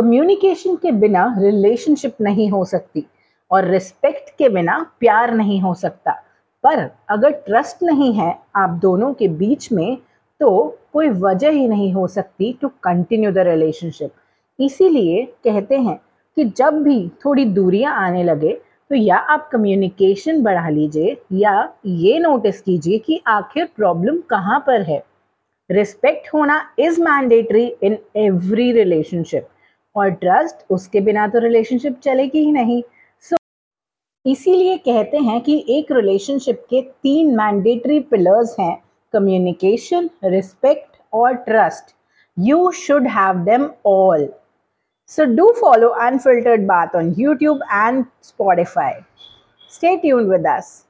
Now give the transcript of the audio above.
Communication के बिना relationship नहीं हो सकती और रिस्पेक्ट के बिना प्यार नहीं हो सकता। पर अगर ट्रस्ट नहीं है आप दोनों के बीच में तो कोई वजह ही नहीं हो सकती टू कंटिन्यू द रिलेशनशिप इसीलिए कहते हैं कि जब भी थोड़ी दूरियाँ आने लगे तो या आप कम्युनिकेशन बढ़ा लीजिए, या ये नोटिस कीजिए कि आखिर प्रॉब्लम कहाँ पर है। रिस्पेक्ट होना is mandatory in every relationship और ट्रस्ट उसके बिना तो रिलेशनशिप चलेगी ही नहीं सो so, इसीलिए कहते हैं कि एक रिलेशनशिप के तीन मैंडेटरी पिलर्स हैं कम्युनिकेशन रिस्पेक्ट और trust you should have them all So do follow Unfiltered Bath on YouTube and Spotify. Stay tuned with us.